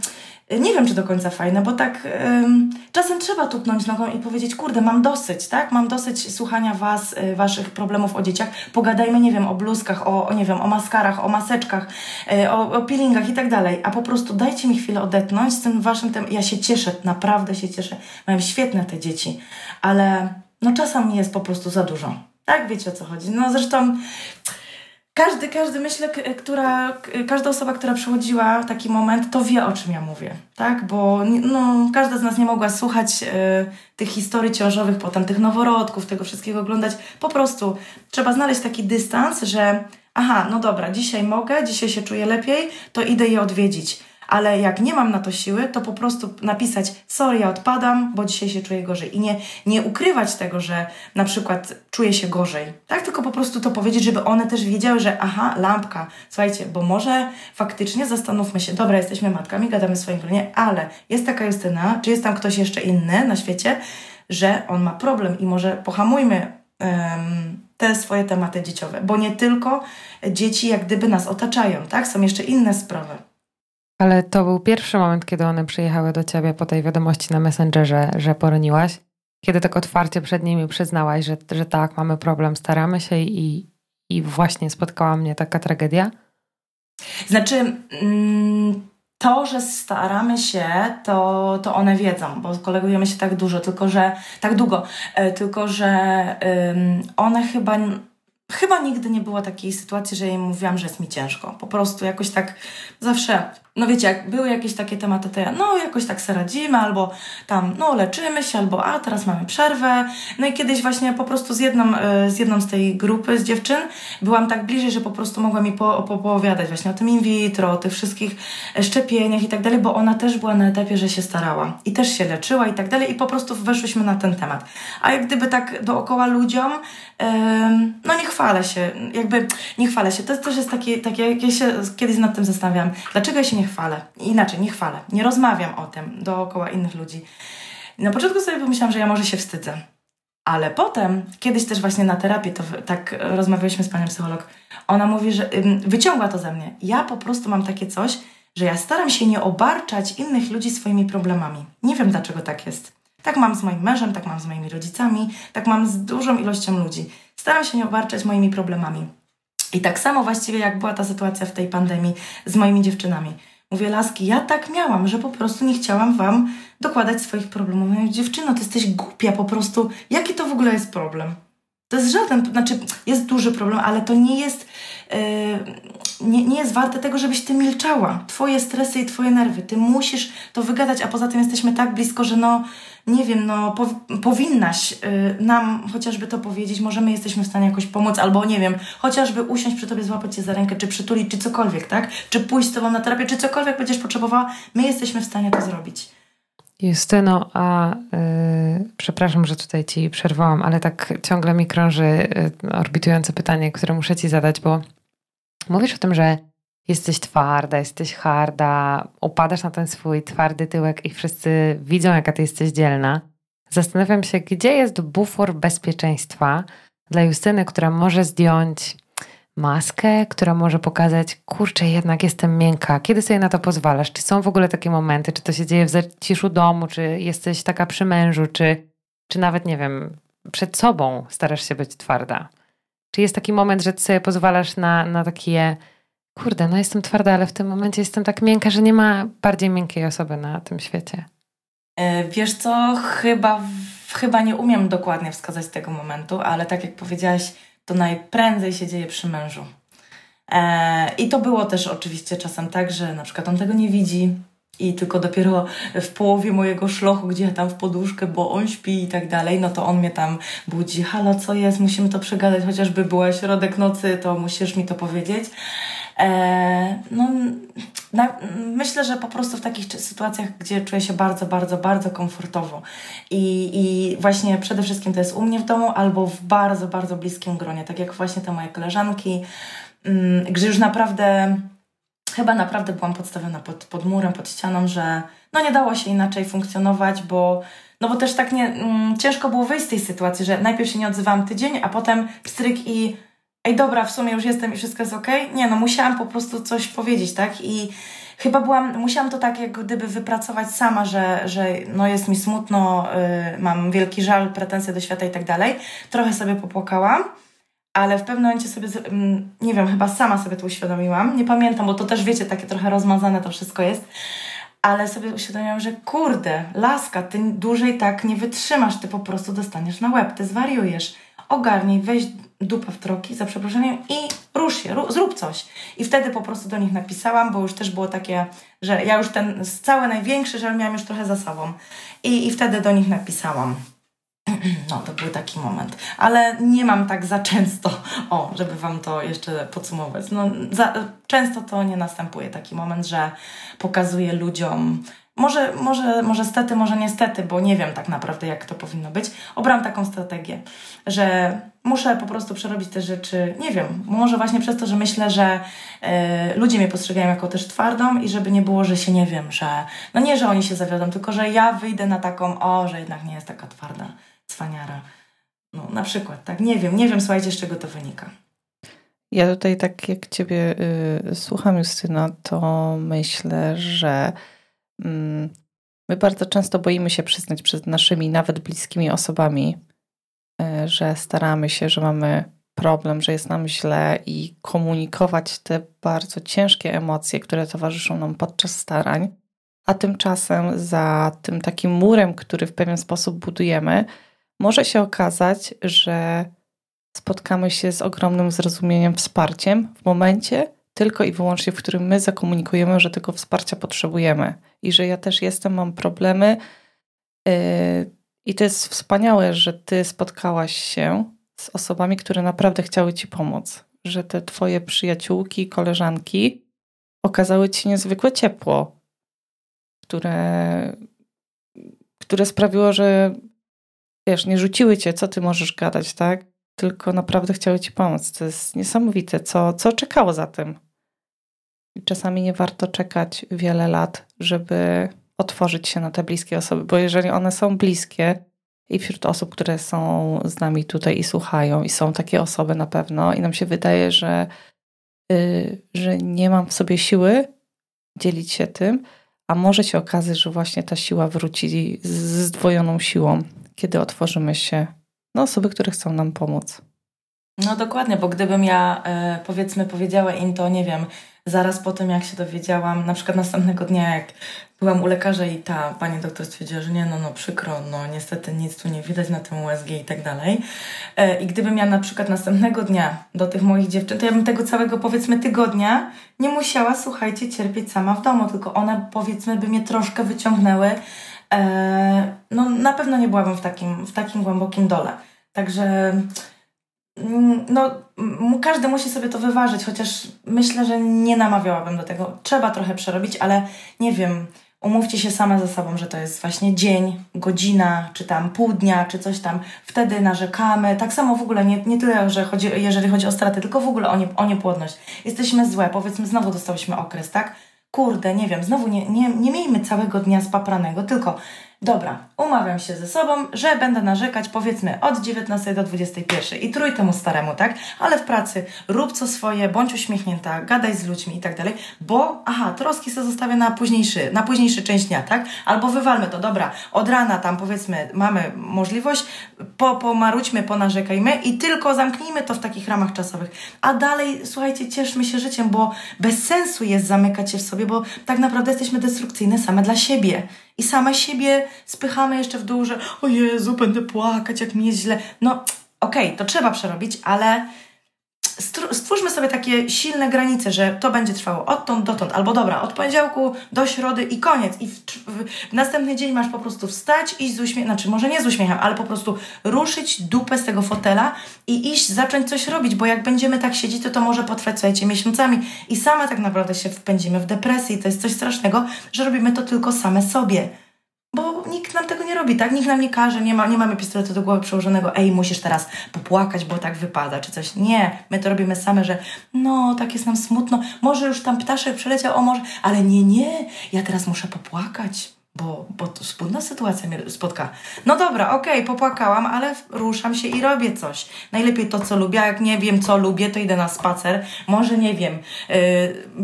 nie wiem, czy do końca fajne, bo tak ym, czasem trzeba tupnąć nogą i powiedzieć, kurde, mam dosyć, tak? Mam dosyć słuchania was, y, waszych problemów o dzieciach. Pogadajmy, nie wiem, o bluzkach, o, o nie wiem, o maskarach, o maseczkach, y, o, o peelingach i tak dalej. A po prostu dajcie mi chwilę odetchnąć z tym waszym tem. Ja się cieszę, naprawdę się cieszę. Mają świetne te dzieci, ale no czasem jest po prostu za dużo. Tak, wiecie o co chodzi. No zresztą każdy, każdy myślę, która, każda osoba, która przechodziła taki moment, to wie o czym ja mówię, tak? Bo no, każda z nas nie mogła słuchać y, tych historii ciążowych, potem tych noworodków, tego wszystkiego oglądać. Po prostu trzeba znaleźć taki dystans, że aha, no dobra, dzisiaj mogę, dzisiaj się czuję lepiej, to idę je odwiedzić ale jak nie mam na to siły, to po prostu napisać sorry, ja odpadam, bo dzisiaj się czuję gorzej. I nie, nie ukrywać tego, że na przykład czuję się gorzej, tak? Tylko po prostu to powiedzieć, żeby one też wiedziały, że aha, lampka, słuchajcie, bo może faktycznie zastanówmy się, dobra, jesteśmy matkami, gadamy w swoim gronie, ale jest taka Justyna, czy jest tam ktoś jeszcze inny na świecie, że on ma problem i może pohamujmy um, te swoje tematy dzieciowe, bo nie tylko dzieci jak gdyby nas otaczają, tak? Są jeszcze inne sprawy. Ale to był pierwszy moment, kiedy one przyjechały do ciebie po tej wiadomości na Messengerze, że poroniłaś. Kiedy tak otwarcie przed nimi przyznałaś, że, że tak, mamy problem, staramy się i, i właśnie spotkała mnie taka tragedia? Znaczy, mm, to, że staramy się, to, to one wiedzą, bo kolegujemy się tak dużo, tylko że tak długo, e, tylko że one chyba chyba nigdy nie było takiej sytuacji, że jej mówiłam, że jest mi ciężko. Po prostu jakoś tak zawsze no wiecie, jak były jakieś takie tematy, to ja, no jakoś tak sobie radzimy, albo tam, no leczymy się, albo a teraz mamy przerwę. No i kiedyś właśnie po prostu z jedną, e, z jedną z tej grupy, z dziewczyn, byłam tak bliżej, że po prostu mogła mi po, opowiadać właśnie o tym in vitro, o tych wszystkich e, szczepieniach i tak dalej, bo ona też była na etapie, że się starała i też się leczyła i tak dalej i po prostu weszłyśmy na ten temat. A jak gdyby tak dookoła ludziom, no nie chwalę się, jakby nie chwalę się. To też jest takie, takie ja się kiedyś nad tym zastanawiałam, dlaczego ja się nie chwalę. Inaczej, nie chwalę. Nie rozmawiam o tym dookoła innych ludzi. Na początku sobie pomyślałam, że ja może się wstydzę. Ale potem, kiedyś też właśnie na terapii, to tak rozmawialiśmy z panią psycholog, ona mówi, że wyciągła to ze mnie. Ja po prostu mam takie coś, że ja staram się nie obarczać innych ludzi swoimi problemami. Nie wiem, dlaczego tak jest. Tak mam z moim mężem, tak mam z moimi rodzicami, tak mam z dużą ilością ludzi. Staram się nie obarczać moimi problemami. I tak samo właściwie jak była ta sytuacja w tej pandemii z moimi dziewczynami. Mówię, laski, ja tak miałam, że po prostu nie chciałam wam dokładać swoich problemów. Mówię, dziewczyno, ty jesteś głupia po prostu. Jaki to w ogóle jest problem? To jest żaden, znaczy jest duży problem, ale to nie jest, yy, nie, nie jest warte tego, żebyś ty milczała. Twoje stresy i twoje nerwy. Ty musisz to wygadać, a poza tym jesteśmy tak blisko, że no, nie wiem, no po, powinnaś yy, nam chociażby to powiedzieć, może my jesteśmy w stanie jakoś pomóc, albo nie wiem, chociażby usiąść przy tobie, złapać cię za rękę, czy przytulić, czy cokolwiek, tak? Czy pójść z tobą na terapię, czy cokolwiek będziesz potrzebowała, my jesteśmy w stanie to zrobić. Justyno, a yy, przepraszam, że tutaj ci przerwałam, ale tak ciągle mi krąży yy, orbitujące pytanie, które muszę ci zadać, bo mówisz o tym, że jesteś twarda, jesteś harda, upadasz na ten swój twardy tyłek i wszyscy widzą, jaka ty jesteś dzielna. Zastanawiam się, gdzie jest bufor bezpieczeństwa dla Justyny, która może zdjąć maskę, która może pokazać, kurczę, jednak jestem miękka. Kiedy sobie na to pozwalasz? Czy są w ogóle takie momenty? Czy to się dzieje w zaciszu domu? Czy jesteś taka przy mężu? Czy, czy nawet, nie wiem, przed sobą starasz się być twarda? Czy jest taki moment, że ty sobie pozwalasz na, na takie, kurde, no jestem twarda, ale w tym momencie jestem tak miękka, że nie ma bardziej miękkiej osoby na tym świecie? E, wiesz co, chyba, chyba nie umiem dokładnie wskazać tego momentu, ale tak jak powiedziałaś, to najprędzej się dzieje przy mężu. E, I to było też oczywiście czasem tak, że na przykład on tego nie widzi i tylko dopiero w połowie mojego szlochu, gdzie ja tam w poduszkę, bo on śpi i tak dalej, no to on mnie tam budzi. Halo, co jest? Musimy to przegadać, chociażby była środek nocy, to musisz mi to powiedzieć. E, no, na, myślę, że po prostu w takich sytuacjach, gdzie czuję się bardzo, bardzo, bardzo komfortowo i, i właśnie przede wszystkim to jest u mnie w domu albo w bardzo, bardzo bliskim gronie, tak jak właśnie te moje koleżanki, mm, gdzie już naprawdę, chyba naprawdę byłam podstawiona pod, pod murem, pod ścianą, że no nie dało się inaczej funkcjonować, bo no bo też tak nie, mm, ciężko było wyjść z tej sytuacji, że najpierw się nie odzywałam tydzień, a potem pstryk i ej dobra, w sumie już jestem i wszystko jest ok. Nie, no musiałam po prostu coś powiedzieć, tak? I chyba byłam, musiałam to tak jak gdyby wypracować sama, że, że no jest mi smutno, yy, mam wielki żal, pretensje do świata i tak dalej. Trochę sobie popłakałam, ale w pewnym momencie sobie, mm, nie wiem, chyba sama sobie to uświadomiłam. Nie pamiętam, bo to też wiecie, takie trochę rozmazane to wszystko jest. Ale sobie uświadomiłam, że kurde, laska, ty dłużej tak nie wytrzymasz, ty po prostu dostaniesz na łeb, ty zwariujesz. Ogarnij, weź dupę w troki, za przeproszeniem i rusz się, zrób coś. I wtedy po prostu do nich napisałam, bo już też było takie, że ja już ten cały największy żal miałam już trochę za sobą. I, i wtedy do nich napisałam. [clears throat] No, to był taki moment. Ale nie mam tak za często, [laughs] o, żeby Wam to jeszcze podsumować. No, za, często to nie następuje taki moment, że pokazuję ludziom może, może, może stety, może niestety, bo nie wiem tak naprawdę, jak to powinno być. Obrałam taką strategię, że muszę po prostu przerobić te rzeczy, nie wiem, może właśnie przez to, że myślę, że y, ludzie mnie postrzegają jako też twardą i żeby nie było, że się nie wiem, że no nie, że oni się zawiodą, tylko że ja wyjdę na taką, o, że jednak nie jest taka twarda cwaniara. No na przykład, tak, nie wiem, nie wiem, słuchajcie, z czego to wynika. Ja tutaj tak jak Ciebie y, słucham Justyna, to myślę, że my bardzo często boimy się przyznać przed naszymi nawet bliskimi osobami, e, że staramy się, że mamy problem, że jest nam źle i komunikować te bardzo ciężkie emocje, które towarzyszą nam podczas starań. A tymczasem za tym takim murem, który w pewien sposób budujemy, może się okazać, że spotkamy się z ogromnym zrozumieniem, wsparciem w momencie tylko i wyłącznie, w którym my zakomunikujemy, że tego wsparcia potrzebujemy i że ja też jestem, mam problemy. Y, I to jest wspaniałe, że ty spotkałaś się z osobami, które naprawdę chciały ci pomóc, że te twoje przyjaciółki, koleżanki okazały ci niezwykłe ciepło, które, które sprawiło, że wiesz, nie rzuciły cię, co ty możesz gadać, tak? Tylko naprawdę chciały ci pomóc. To jest niesamowite, co, co czekało za tym. Czasami nie warto czekać wiele lat, żeby otworzyć się na te bliskie osoby, bo jeżeli one są bliskie i wśród osób, które są z nami tutaj i słuchają, i są takie osoby na pewno, i nam się wydaje, że, yy, że nie mam w sobie siły dzielić się tym, a może się okazać, że właśnie ta siła wróci z zdwojoną siłą, kiedy otworzymy się na osoby, które chcą nam pomóc. No dokładnie, bo gdybym ja e, powiedzmy powiedziała im to, nie wiem, zaraz po tym jak się dowiedziałam, na przykład następnego dnia jak byłam u lekarza i ta pani doktor stwierdziła, że nie, no no przykro, no niestety nic tu nie widać na tym USG i tak dalej. E, I gdybym ja na przykład następnego dnia do tych moich dziewczyn, to ja bym tego całego powiedzmy tygodnia nie musiała, słuchajcie, cierpieć sama w domu, tylko one powiedzmy by mnie troszkę wyciągnęły. E, no na pewno nie byłabym w takim, w takim głębokim dole. Także no, każdy musi sobie to wyważyć, chociaż myślę, że nie namawiałabym do tego. Trzeba trochę przerobić, ale nie wiem, umówcie się same ze sobą, że to jest właśnie dzień, godzina, czy tam pół dnia, czy coś tam. Wtedy narzekamy. Tak samo w ogóle, nie, nie tyle, że chodzi, jeżeli chodzi o straty, tylko w ogóle o, nie, o niepłodność. Jesteśmy złe, powiedzmy, znowu dostałyśmy okres, tak? Kurde, nie wiem, znowu nie, nie, nie miejmy całego dnia spapranego, tylko Dobra, umawiam się ze sobą, że będę narzekać powiedzmy od 19 do 21 i trój temu staremu, tak? Ale w pracy rób co swoje, bądź uśmiechnięta, gadaj z ludźmi i tak dalej, bo aha, troski sobie zostawię na późniejszy, na późniejszy część dnia, tak? Albo wywalmy to, dobra, od rana tam powiedzmy mamy możliwość, po, pomarudźmy, ponarzekajmy i tylko zamknijmy to w takich ramach czasowych. A dalej, słuchajcie, cieszmy się życiem, bo bez sensu jest zamykać się w sobie, bo tak naprawdę jesteśmy destrukcyjne same dla siebie i same siebie spychamy jeszcze w dół, że o Jezu, będę płakać, jak mi jest źle. No, okej, okay, to trzeba przerobić, ale stwórzmy sobie takie silne granice, że to będzie trwało odtąd dotąd, albo dobra, od poniedziałku do środy i koniec. I w, w, w następny dzień masz po prostu wstać, iść z uśmiechem, znaczy może nie z uśmiechem, ale po prostu ruszyć dupę z tego fotela i iść, zacząć coś robić, bo jak będziemy tak siedzieć, to to może potrwać, słuchajcie, miesiącami i same tak naprawdę się wpędzimy w depresję. To jest coś strasznego, że robimy to tylko same sobie nikt nam tego nie robi, tak? Nikt nam nie każe, nie, ma, nie mamy pistoletu do głowy przełożonego, ej, musisz teraz popłakać, bo tak wypada, czy coś. Nie, my to robimy same, że no, tak jest nam smutno, może już tam ptaszek przeleciał, o może, ale nie, nie, ja teraz muszę popłakać bo, bo to wspólna sytuacja mnie spotka. No dobra, okej, okay, popłakałam, ale ruszam się i robię coś. Najlepiej to, co lubię, a jak nie wiem, co lubię, to idę na spacer. Może, nie wiem,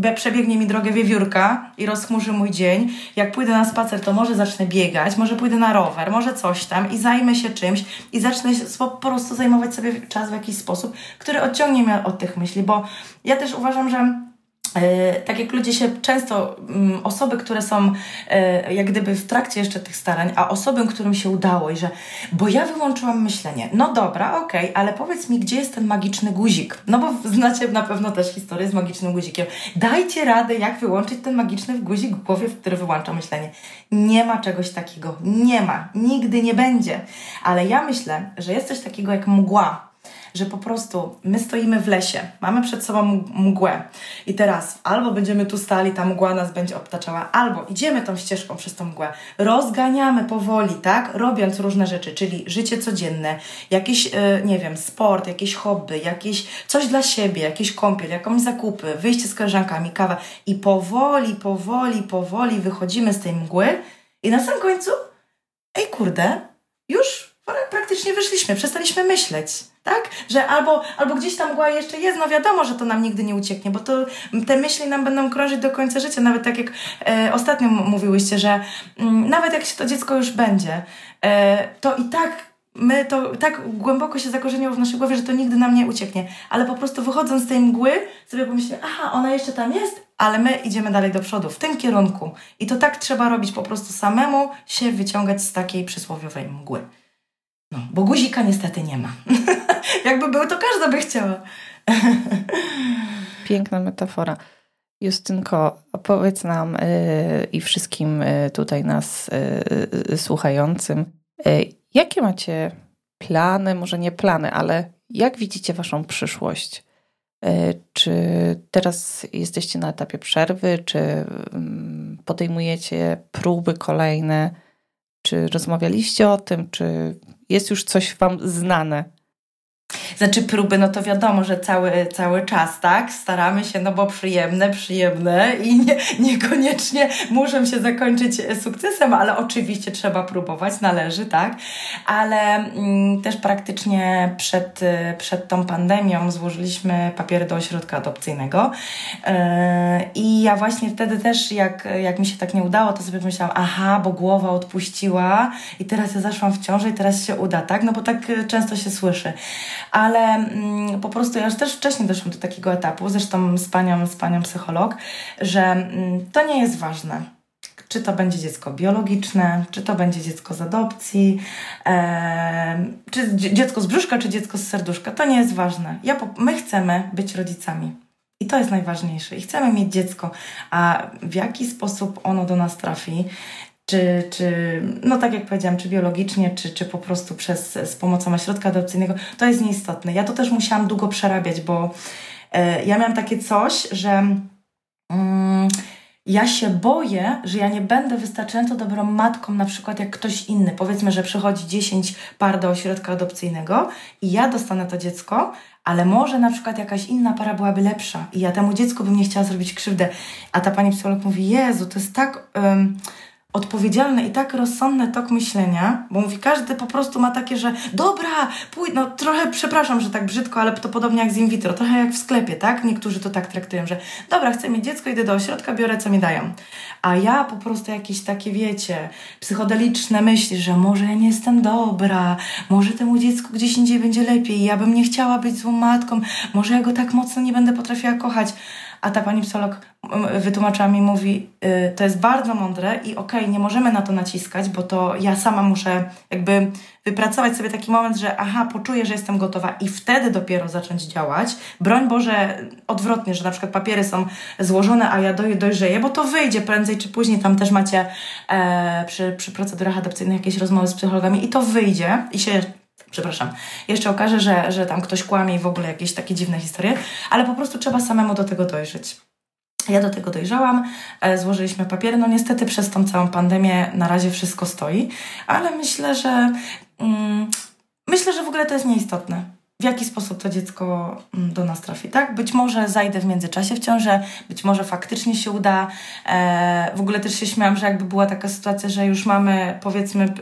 yy, przebiegnie mi drogę wiewiórka i rozchmurzy mój dzień. Jak pójdę na spacer, to może zacznę biegać, może pójdę na rower, może coś tam i zajmę się czymś i zacznę po prostu zajmować sobie czas w jakiś sposób, który odciągnie mnie od tych myśli, bo ja też uważam, że tak jak ludzie się często, mm, osoby, które są e, jak gdyby w trakcie jeszcze tych starań, a osoby, którym się udało i że, bo ja wyłączyłam myślenie, no dobra, okej, okay, ale powiedz mi, gdzie jest ten magiczny guzik? No bo [laughs] znacie na pewno też historię z magicznym guzikiem. Dajcie radę, jak wyłączyć ten magiczny guzik w głowie, który wyłącza myślenie. Nie ma czegoś takiego, nie ma, nigdy nie będzie. Ale ja myślę, że jest coś takiego jak mgła, że po prostu my stoimy w lesie, mamy przed sobą mgłę i teraz albo będziemy tu stali, ta mgła nas będzie obtaczała, albo idziemy tą ścieżką przez tą mgłę, rozganiamy powoli, tak, robiąc różne rzeczy, czyli życie codzienne, jakiś, e, nie wiem, sport, jakieś hobby, jakieś coś dla siebie, jakieś kąpiel, jakąś zakupy, wyjście z koleżankami, kawa i powoli, powoli, powoli wychodzimy z tej mgły i na samym końcu, ej kurde, już praktycznie wyszliśmy, przestaliśmy myśleć tak? Że albo, albo gdzieś tam mgła jeszcze jest, no wiadomo, że to nam nigdy nie ucieknie, bo to te myśli nam będą krążyć do końca życia. Nawet tak jak e, ostatnio mówiłyście, że m, mm, nawet jak się to dziecko już będzie, e, to i tak my to tak głęboko się zakorzeniło w naszej głowie, że to nigdy nam nie ucieknie. Ale po prostu wychodząc z tej mgły, sobie pomyślimy, aha, ona jeszcze tam jest, ale my idziemy dalej do przodu, w tym kierunku. I to tak trzeba robić po prostu samemu, się wyciągać z takiej przysłowiowej mgły. No, bo guzika niestety nie ma. [laughs] Jakby był, to każda by chciała. [laughs] Piękna metafora. Justynko, opowiedz nam yy, i wszystkim yy, tutaj nas yy, słuchającym, jakie macie plany, może nie plany, ale jak widzicie Waszą przyszłość? Czy teraz jesteście na etapie przerwy, czy mm, podejmujecie próby kolejne? Czy rozmawialiście o tym, czy jest już coś Wam znane? Znaczy próby, no to wiadomo, że cały, cały czas, tak? Staramy się, no bo przyjemne, przyjemne i nie, niekoniecznie muszą się zakończyć sukcesem, ale oczywiście trzeba próbować, należy, tak? Ale mm, też praktycznie przed, przed tą pandemią złożyliśmy papiery do ośrodka adopcyjnego yy, i ja właśnie wtedy też, jak, jak mi się tak nie udało, to sobie myślałam, aha, bo głowa odpuściła i teraz ja zaszłam w ciąży i teraz się uda, tak? No bo tak często się słyszy ale mm, po prostu ja już też wcześniej doszłam do takiego etapu, zresztą z panią, z panią psycholog, że mm, to nie jest ważne czy to będzie dziecko biologiczne, czy to będzie dziecko z adopcji, e, czy dziecko z brzuszka, czy dziecko z serduszka. To nie jest ważne. Ja, my chcemy być rodzicami. I to jest najważniejsze. I chcemy mieć dziecko. A w jaki sposób ono do nas trafi, czy, czy no tak jak powiedziałam, czy biologicznie, czy, czy po prostu przez, z pomocą ośrodka adopcyjnego, to jest nieistotne. Ja to też musiałam długo przerabiać, bo e, ja miałam takie coś, że mm, ja się boję, że ja nie będę wystarczająco dobrą matką, na przykład jak ktoś inny. Powiedzmy, że przychodzi 10 par do ośrodka adopcyjnego i ja dostanę to dziecko, ale może na przykład jakaś inna para byłaby lepsza i ja temu dziecku bym nie chciała zrobić krzywdę. A ta pani psycholog mówi, Jezu, to jest tak... odpowiedzialny i tak rozsądny tok myślenia, bo mówi, każdy po prostu ma takie, że dobra, pójdź, no trochę przepraszam, że tak brzydko, ale to podobnie jak z in vitro, trochę jak w sklepie, tak? Niektórzy to tak traktują, że dobra, chcę mieć dziecko, idę do ośrodka, biorę co mi dają. A ja po prostu jakieś takie, wiecie, psychodeliczne myśli, że może ja nie jestem dobra, może temu dziecku gdzieś indziej będzie lepiej, ja bym nie chciała być złą matką, może ja go tak mocno nie będę potrafiła kochać. A ta pani psycholog wytłumaczyła mi, mówi, y, to jest bardzo mądre i okej, okay, nie możemy na to naciskać, bo to ja sama muszę jakby wypracować sobie taki moment, że aha, poczuję, że jestem gotowa i wtedy dopiero zacząć działać. Broń Boże, odwrotnie, że na przykład papiery są złożone, a ja doj, dojrzeję, bo to wyjdzie prędzej czy później. Tam też macie e, przy, przy procedurach adopcyjnych jakieś rozmowy z psychologami i to wyjdzie i się przepraszam, jeszcze okaże, że, że tam ktoś kłamie i w ogóle jakieś takie dziwne historie, ale po prostu trzeba samemu do tego dojrzeć. Ja do tego dojrzałam, e, złożyliśmy papiery. No niestety przez tą całą pandemię na razie wszystko stoi, ale myślę, że mm, myślę, że w ogóle to jest nieistotne w jaki sposób to dziecko mm, do nas trafi, tak? Być może zajdę w międzyczasie w ciążę, być może faktycznie się uda. E, w ogóle też się śmiałam, że jakby była taka sytuacja, że już mamy, powiedzmy,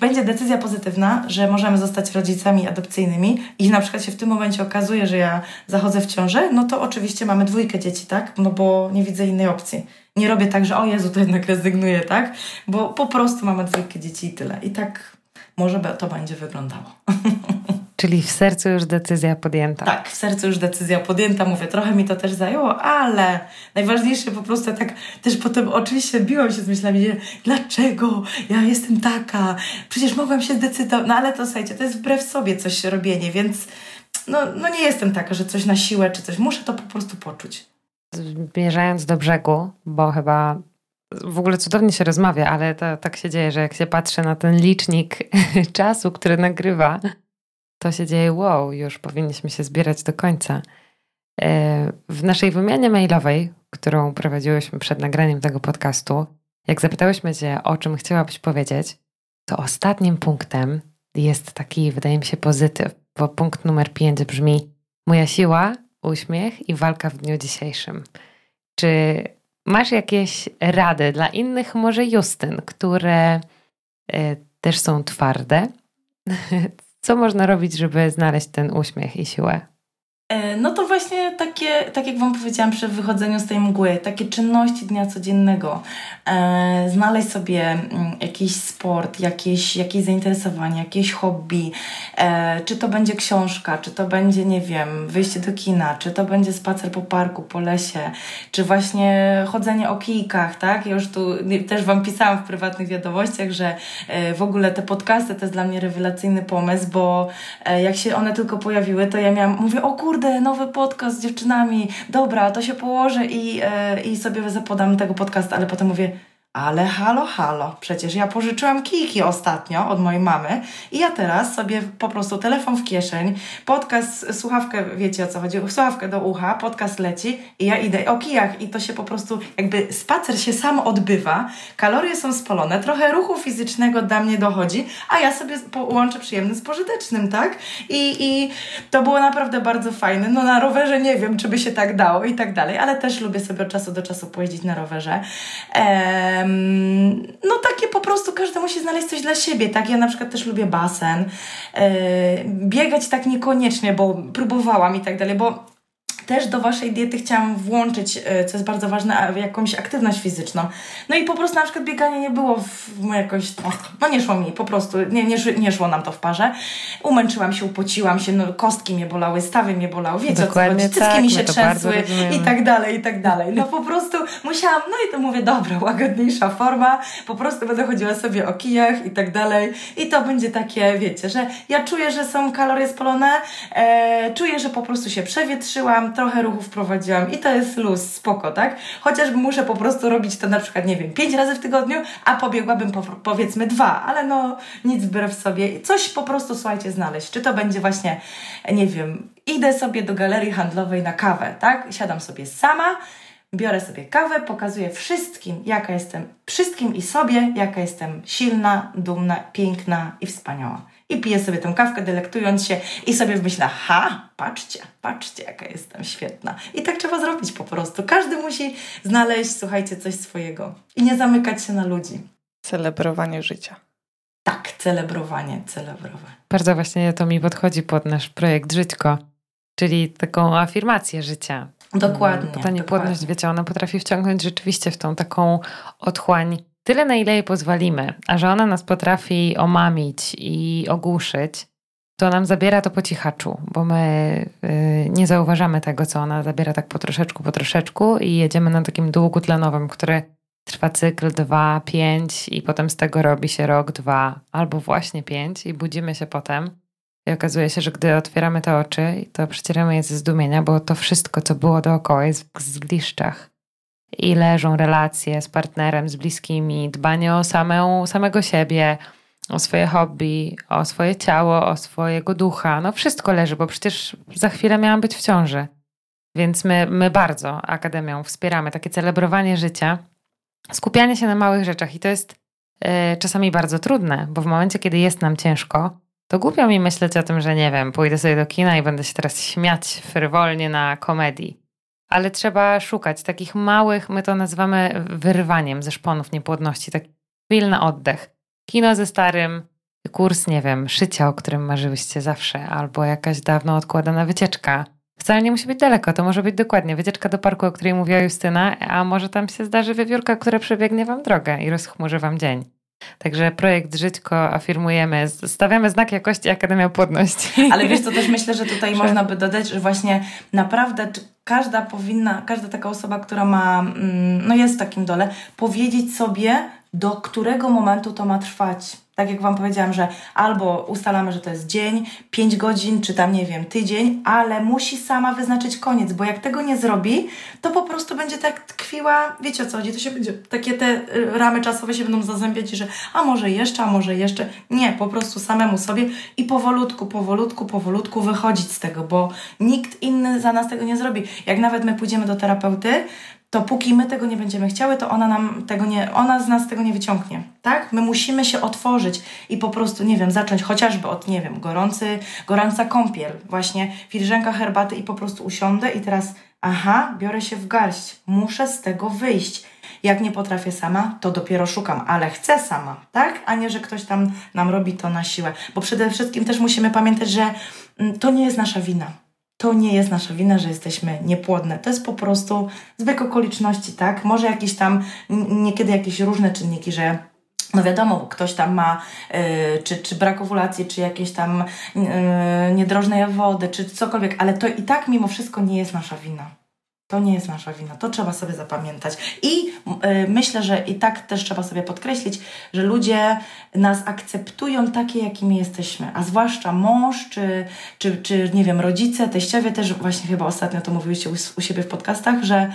będzie decyzja pozytywna, że możemy zostać rodzicami adopcyjnymi i na przykład się w tym momencie okazuje, że ja zachodzę w ciążę, no to oczywiście mamy dwójkę dzieci, tak? No bo nie widzę innej opcji. Nie robię tak, że o Jezu, to jednak rezygnuję, tak? Bo po prostu mamy dwójkę dzieci i tyle. I tak może to będzie wyglądało. [laughs] Czyli w sercu już decyzja podjęta. Tak, w sercu już decyzja podjęta. Mówię, trochę mi to też zajęło, ale najważniejsze po prostu tak też potem oczywiście biłam się z myślami, że dlaczego ja jestem taka? Przecież mogłam się zdecydować. No ale to słuchajcie, to jest wbrew sobie coś robienie, więc no, no nie jestem taka, że coś na siłę czy coś. Muszę to po prostu poczuć. Zmierzając do brzegu, bo chyba w ogóle cudownie się rozmawia, ale to, tak się dzieje, że jak się patrzy na ten licznik [laughs] czasu, który nagrywa, to się dzieje, wow, już powinniśmy się zbierać do końca. E, w naszej wymianie mailowej, którą prowadziłyśmy przed nagraniem tego podcastu, jak zapytałyśmy Cię, o czym chciałabyś powiedzieć, to ostatnim punktem jest taki, wydaje mi się, pozytyw, bo punkt numer 5 brzmi: Moja siła, uśmiech i walka w dniu dzisiejszym. Czy masz jakieś rady dla innych, może Justyn, które y, też są twarde, [laughs] Co można robić, żeby znaleźć ten uśmiech i siłę? E, no to właśnie takie, tak jak Wam powiedziałam przy wychodzeniu z tej mgły, takie czynności dnia codziennego. E, znaleźć sobie mm, jakiś sport, jakieś, jakieś zainteresowanie, jakieś hobby. E, czy to będzie książka, czy to będzie, nie wiem, wyjście do kina, czy to będzie spacer po parku, po lesie, czy właśnie chodzenie o kijkach, tak? Ja już tu też Wam pisałam w prywatnych wiadomościach, że e, w ogóle te podcasty to jest dla mnie rewelacyjny pomysł, bo e, jak się one tylko pojawiły, to ja miałam, mówię, o kurde, kurde, nowy podcast z dziewczynami, dobra, to się położę i, e, i sobie zapodam tego podcastu, ale potem mówię, ale halo, halo, przecież ja pożyczyłam kijki ostatnio od mojej mamy i ja teraz sobie po prostu telefon w kieszeń, podcast, słuchawkę, wiecie o co chodzi, słuchawkę do ucha, podcast leci i ja idę o kijach i to się po prostu jakby spacer się sam odbywa, kalorie są spalone, trochę ruchu fizycznego dla mnie dochodzi, a ja sobie połączę przyjemny z pożytecznym, tak? I, I to było naprawdę bardzo fajne. No na rowerze nie wiem, czy by się tak dało i tak dalej, ale też lubię sobie od czasu do czasu pojeździć na rowerze. Eee, no takie po prostu każdy musi znaleźć coś dla siebie, tak? Ja na przykład też lubię basen. E, biegać tak niekoniecznie, bo próbowałam i tak dalej, bo też do waszej diety chciałam włączyć, e, co jest bardzo ważne, jakąś aktywność fizyczną. No i po prostu na przykład bieganie nie było w, jakoś, no nie szło mi, po prostu nie, nie, nie szło nam to w parze. Umęczyłam się, upociłam się, no kostki mnie bolały, stawy mnie bolały, wiecie Dokładnie o co chodzi, tak, mi się trzęsły i tak dalej, i tak dalej. No po prostu musiałam, no i to mówię, dobra, łagodniejsza forma, po prostu będę chodziła sobie o kijach i tak dalej i to będzie takie, wiecie, że ja czuję, że są kalorie spalone, e, czuję, że po prostu się przewietrzyłam, trochę ruchów prowadziłam i to jest luz, spoko, tak? Chociażby muszę po prostu robić to na przykład, nie wiem, pięć razy w tygodniu, a pobiegłabym po, powiedzmy dwa, ale no nic wbrew sobie. Coś po prostu, słuchajcie, znaleźć. Czy to będzie właśnie, nie wiem, idę sobie do galerii handlowej na kawę, tak? Siadam sobie sama, biorę sobie kawę, pokazuję wszystkim, jaka jestem, wszystkim i sobie, jaka jestem silna, dumna, piękna i wspaniała. I piję sobie tę kawkę, delektując się i sobie myślę, ha, patrzcie, patrzcie, jaka jestem świetna. I tak trzeba zrobić po prostu. Każdy musi znaleźć, słuchajcie, coś swojego i nie zamykać się na ludzi. Celebrowanie życia. Tak, celebrowanie, celebrowanie. Bardzo właśnie to mi podchodzi pod nasz projekt Żyćko, czyli taką afirmację życia. Dokładnie. Bo ta niepłodność, wiecie, ona potrafi wciągnąć rzeczywiście w tą taką otchłań tyle, na ile jej pozwolimy, a że ona nas potrafi omamić i ogłuszyć, to nam zabiera to po cichaczu, bo my y, nie zauważamy tego, co ona zabiera tak po troszeczku, po troszeczku i jedziemy na takim długu tlenowym, który trwa cykl 2, 5 i potem z tego robi się rok, dwa albo właśnie 5 i budzimy się potem i okazuje się, że gdy otwieramy te oczy, to przecieramy je ze zdumienia, bo to wszystko, co było dookoła jest w zgliszczach. I leżą relacje z partnerem, z bliskimi, dbanie o samą, samego siebie, o swoje hobby, o swoje ciało, o swojego ducha. No wszystko leży, bo przecież za chwilę miałam być w ciąży. Więc my, my bardzo Akademią wspieramy takie celebrowanie życia, skupianie się na małych rzeczach i to jest y, czasami bardzo trudne, bo w momencie, kiedy jest nam ciężko, to głupio mi myśleć o tym, że nie wiem, pójdę sobie do kina i będę się teraz śmiać frywolnie na komedii. Ale trzeba szukać takich małych, my to nazywamy wyrwaniem ze szponów niepłodności, taki na oddech. Kino ze starym, kurs, nie wiem, szycia, o którym marzyłyście zawsze, albo jakaś dawno odkładana wycieczka. Wcale nie musi być daleko, to może być dokładnie wycieczka do parku, o której mówiła Justyna, a może tam się zdarzy wiewiórka, która przebiegnie wam drogę i rozchmurzy wam dzień. Także projekt Żyćko afirmujemy, stawiamy znak jakości Akademia Płodności. Ale wiesz co, też myślę, że tutaj [laughs] można by dodać, że właśnie naprawdę każda powinna, każda taka osoba, która ma, mm, no jest w takim dole, powiedzieć sobie, do którego momentu to ma trwać tak jak Wam powiedziałam, że albo ustalamy, że to jest dzień, 5 godzin, czy tam nie wiem, tydzień, ale musi sama wyznaczyć koniec, bo jak tego nie zrobi, to po prostu będzie tak tkwiła, wiecie o co chodzi, to się będzie, takie te y, ramy czasowe się będą zazębiać, że a może jeszcze, a może jeszcze. Nie, po prostu samemu sobie i powolutku, powolutku, powolutku wychodzić z tego, bo nikt inny za nas tego nie zrobi. Jak nawet my pójdziemy do terapeuty, to póki my tego nie będziemy chciały, to ona nam tego nie, ona z nas tego nie wyciągnie, tak? My musimy się otworzyć i po prostu, nie wiem, zacząć chociażby od, nie wiem, gorący, gorąca kąpiel, właśnie filiżanka herbaty i po prostu usiądę i teraz, aha, biorę się w garść, muszę z tego wyjść. Jak nie potrafię sama, to dopiero szukam, ale chcę sama, tak? A nie, że ktoś tam nam robi to na siłę. Bo przede wszystkim też musimy pamiętać, że mm, to nie jest nasza wina to nie jest nasza wina, że jesteśmy niepłodne. To jest po prostu zbieg okoliczności, tak? Może jakieś tam, niekiedy jakieś różne czynniki, że no wiadomo, ktoś tam ma yy, czy, czy brak owulacji, czy jakieś tam yy, niedrożne wody, czy cokolwiek, ale to i tak mimo wszystko nie jest nasza wina. To nie jest nasza wina, to trzeba sobie zapamiętać. I y, myślę, że i tak też trzeba sobie podkreślić, że ludzie nas akceptują takie, jakimi jesteśmy, a zwłaszcza mąż, czy, czy, czy nie wiem, rodzice, teściowie też, właśnie chyba ostatnio to mówiłyście u, u siebie w podcastach, że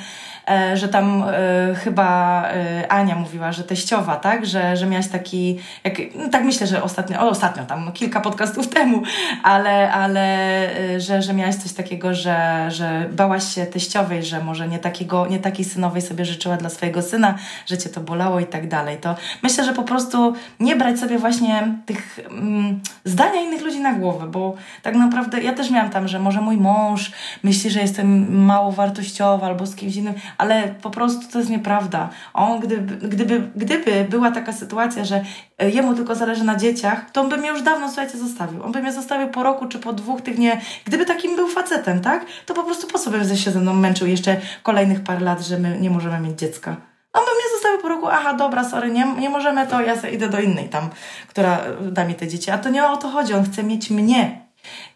że tam e, chyba e, Ania mówiła, że teściowa, tak? Że, że miałaś taki, jak, no tak myślę, że ostatnio, o, ostatnio, tam kilka podcastów [laughs] temu, ale, ale że, że miałaś coś takiego, że, że bałaś się teściowej, że może nie, takiego, nie takiej synowej sobie życzyła dla swojego syna, że cię to bolało i tak dalej, to myślę, że po prostu nie brać sobie właśnie tych mm, zdania innych ludzi na głowę, bo tak naprawdę ja też miałam tam, że może mój mąż myśli, że jestem mało wartościowa albo z kimś innym, ale po prostu to jest nieprawda. On, gdyby, gdyby, gdyby była taka sytuacja, że e, jemu tylko zależy na dzieciach, to on by mnie już dawno, słuchajcie, zostawił. On by mnie zostawił po roku czy po dwóch tych nie. Gdyby takim był facetem, tak? To po prostu po sobie się ze mną męczył jeszcze kolejnych parę lat, że my nie możemy mieć dziecka. On by mnie zostawił po roku, aha, dobra, sorry, nie, nie możemy, to ja idę do innej tam, która da mi te dzieci. A to nie o to chodzi, on chce mieć mnie.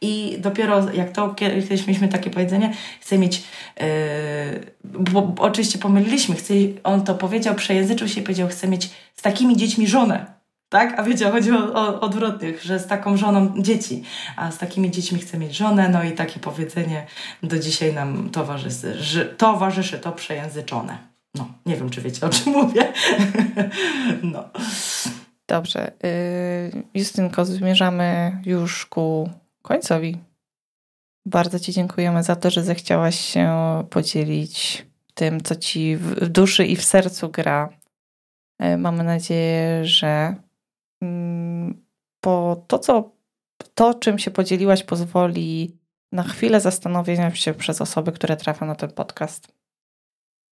I dopiero jak to, kiedyś mieliśmy takie powiedzenie, chce mieć, yy, bo, bo, oczywiście pomyliliśmy, chce, on to powiedział, przejęzyczył się i powiedział, chce mieć z takimi dziećmi żonę. Tak? A wiecie, chodzi o, o odwrotnych, że z taką żoną dzieci, a z takimi dziećmi chce mieć żonę, no i takie powiedzenie do dzisiaj nam towarzyszy, że, towarzyszy to przejęzyczone. No, nie wiem, czy wiecie, o czym mówię. [laughs] no. Dobrze. Y, Justynko, zmierzamy już ku końcowi. Bardzo Ci dziękujemy za to, że zechciałaś się podzielić tym, co Ci w duszy i w sercu gra. Y, mamy nadzieję, że mm, to, co, to, czym się podzieliłaś, pozwoli na chwilę zastanowienia się przez osoby, które trafią na ten podcast.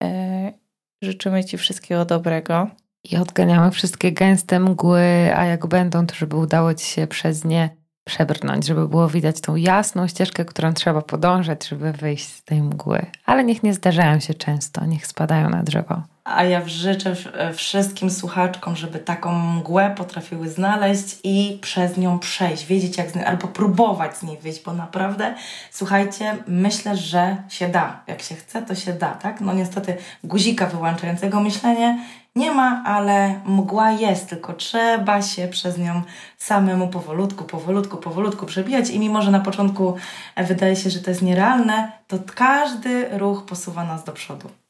Y, życzymy Ci wszystkiego dobrego. I odganiamy wszystkie gęste mgły, a jak będą, to żeby udało Ci się przez nie przebrnąć, żeby było widać tą jasną ścieżkę, którą trzeba podążać, żeby wyjść z tej mgły. Ale niech nie zdarzają się często, niech spadają na drzewo. A ja życzę wszystkim słuchaczkom, żeby taką mgłę potrafiły znaleźć i przez nią przejść, wiedzieć jak z niej, albo próbować z niej wyjść, bo naprawdę, słuchajcie, myślę, że się da. Jak się chce, to się da, tak? No niestety guzika wyłączającego myślenie nie ma, ale mgła jest, tylko trzeba się przez nią samemu powolutku, powolutku, powolutku przebijać i mimo, że na początku wydaje się, że to jest nierealne, to każdy ruch posuwa nas do przodu.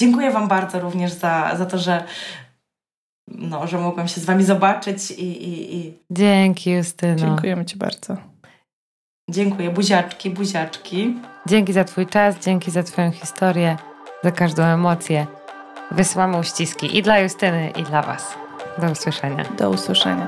Dziękuję Wam bardzo również za, za to, że no, że mogłam się z Wami zobaczyć i... i, i... Dzięki Justyno. Dziękujemy Ci bardzo. Dziękuję. Buziaczki, buziaczki. Dzięki za Twój czas, dzięki za Twoją historię, za każdą emocję. Wysyłamy uściski i dla Justyny, i dla Was. Do usłyszenia. Do usłyszenia.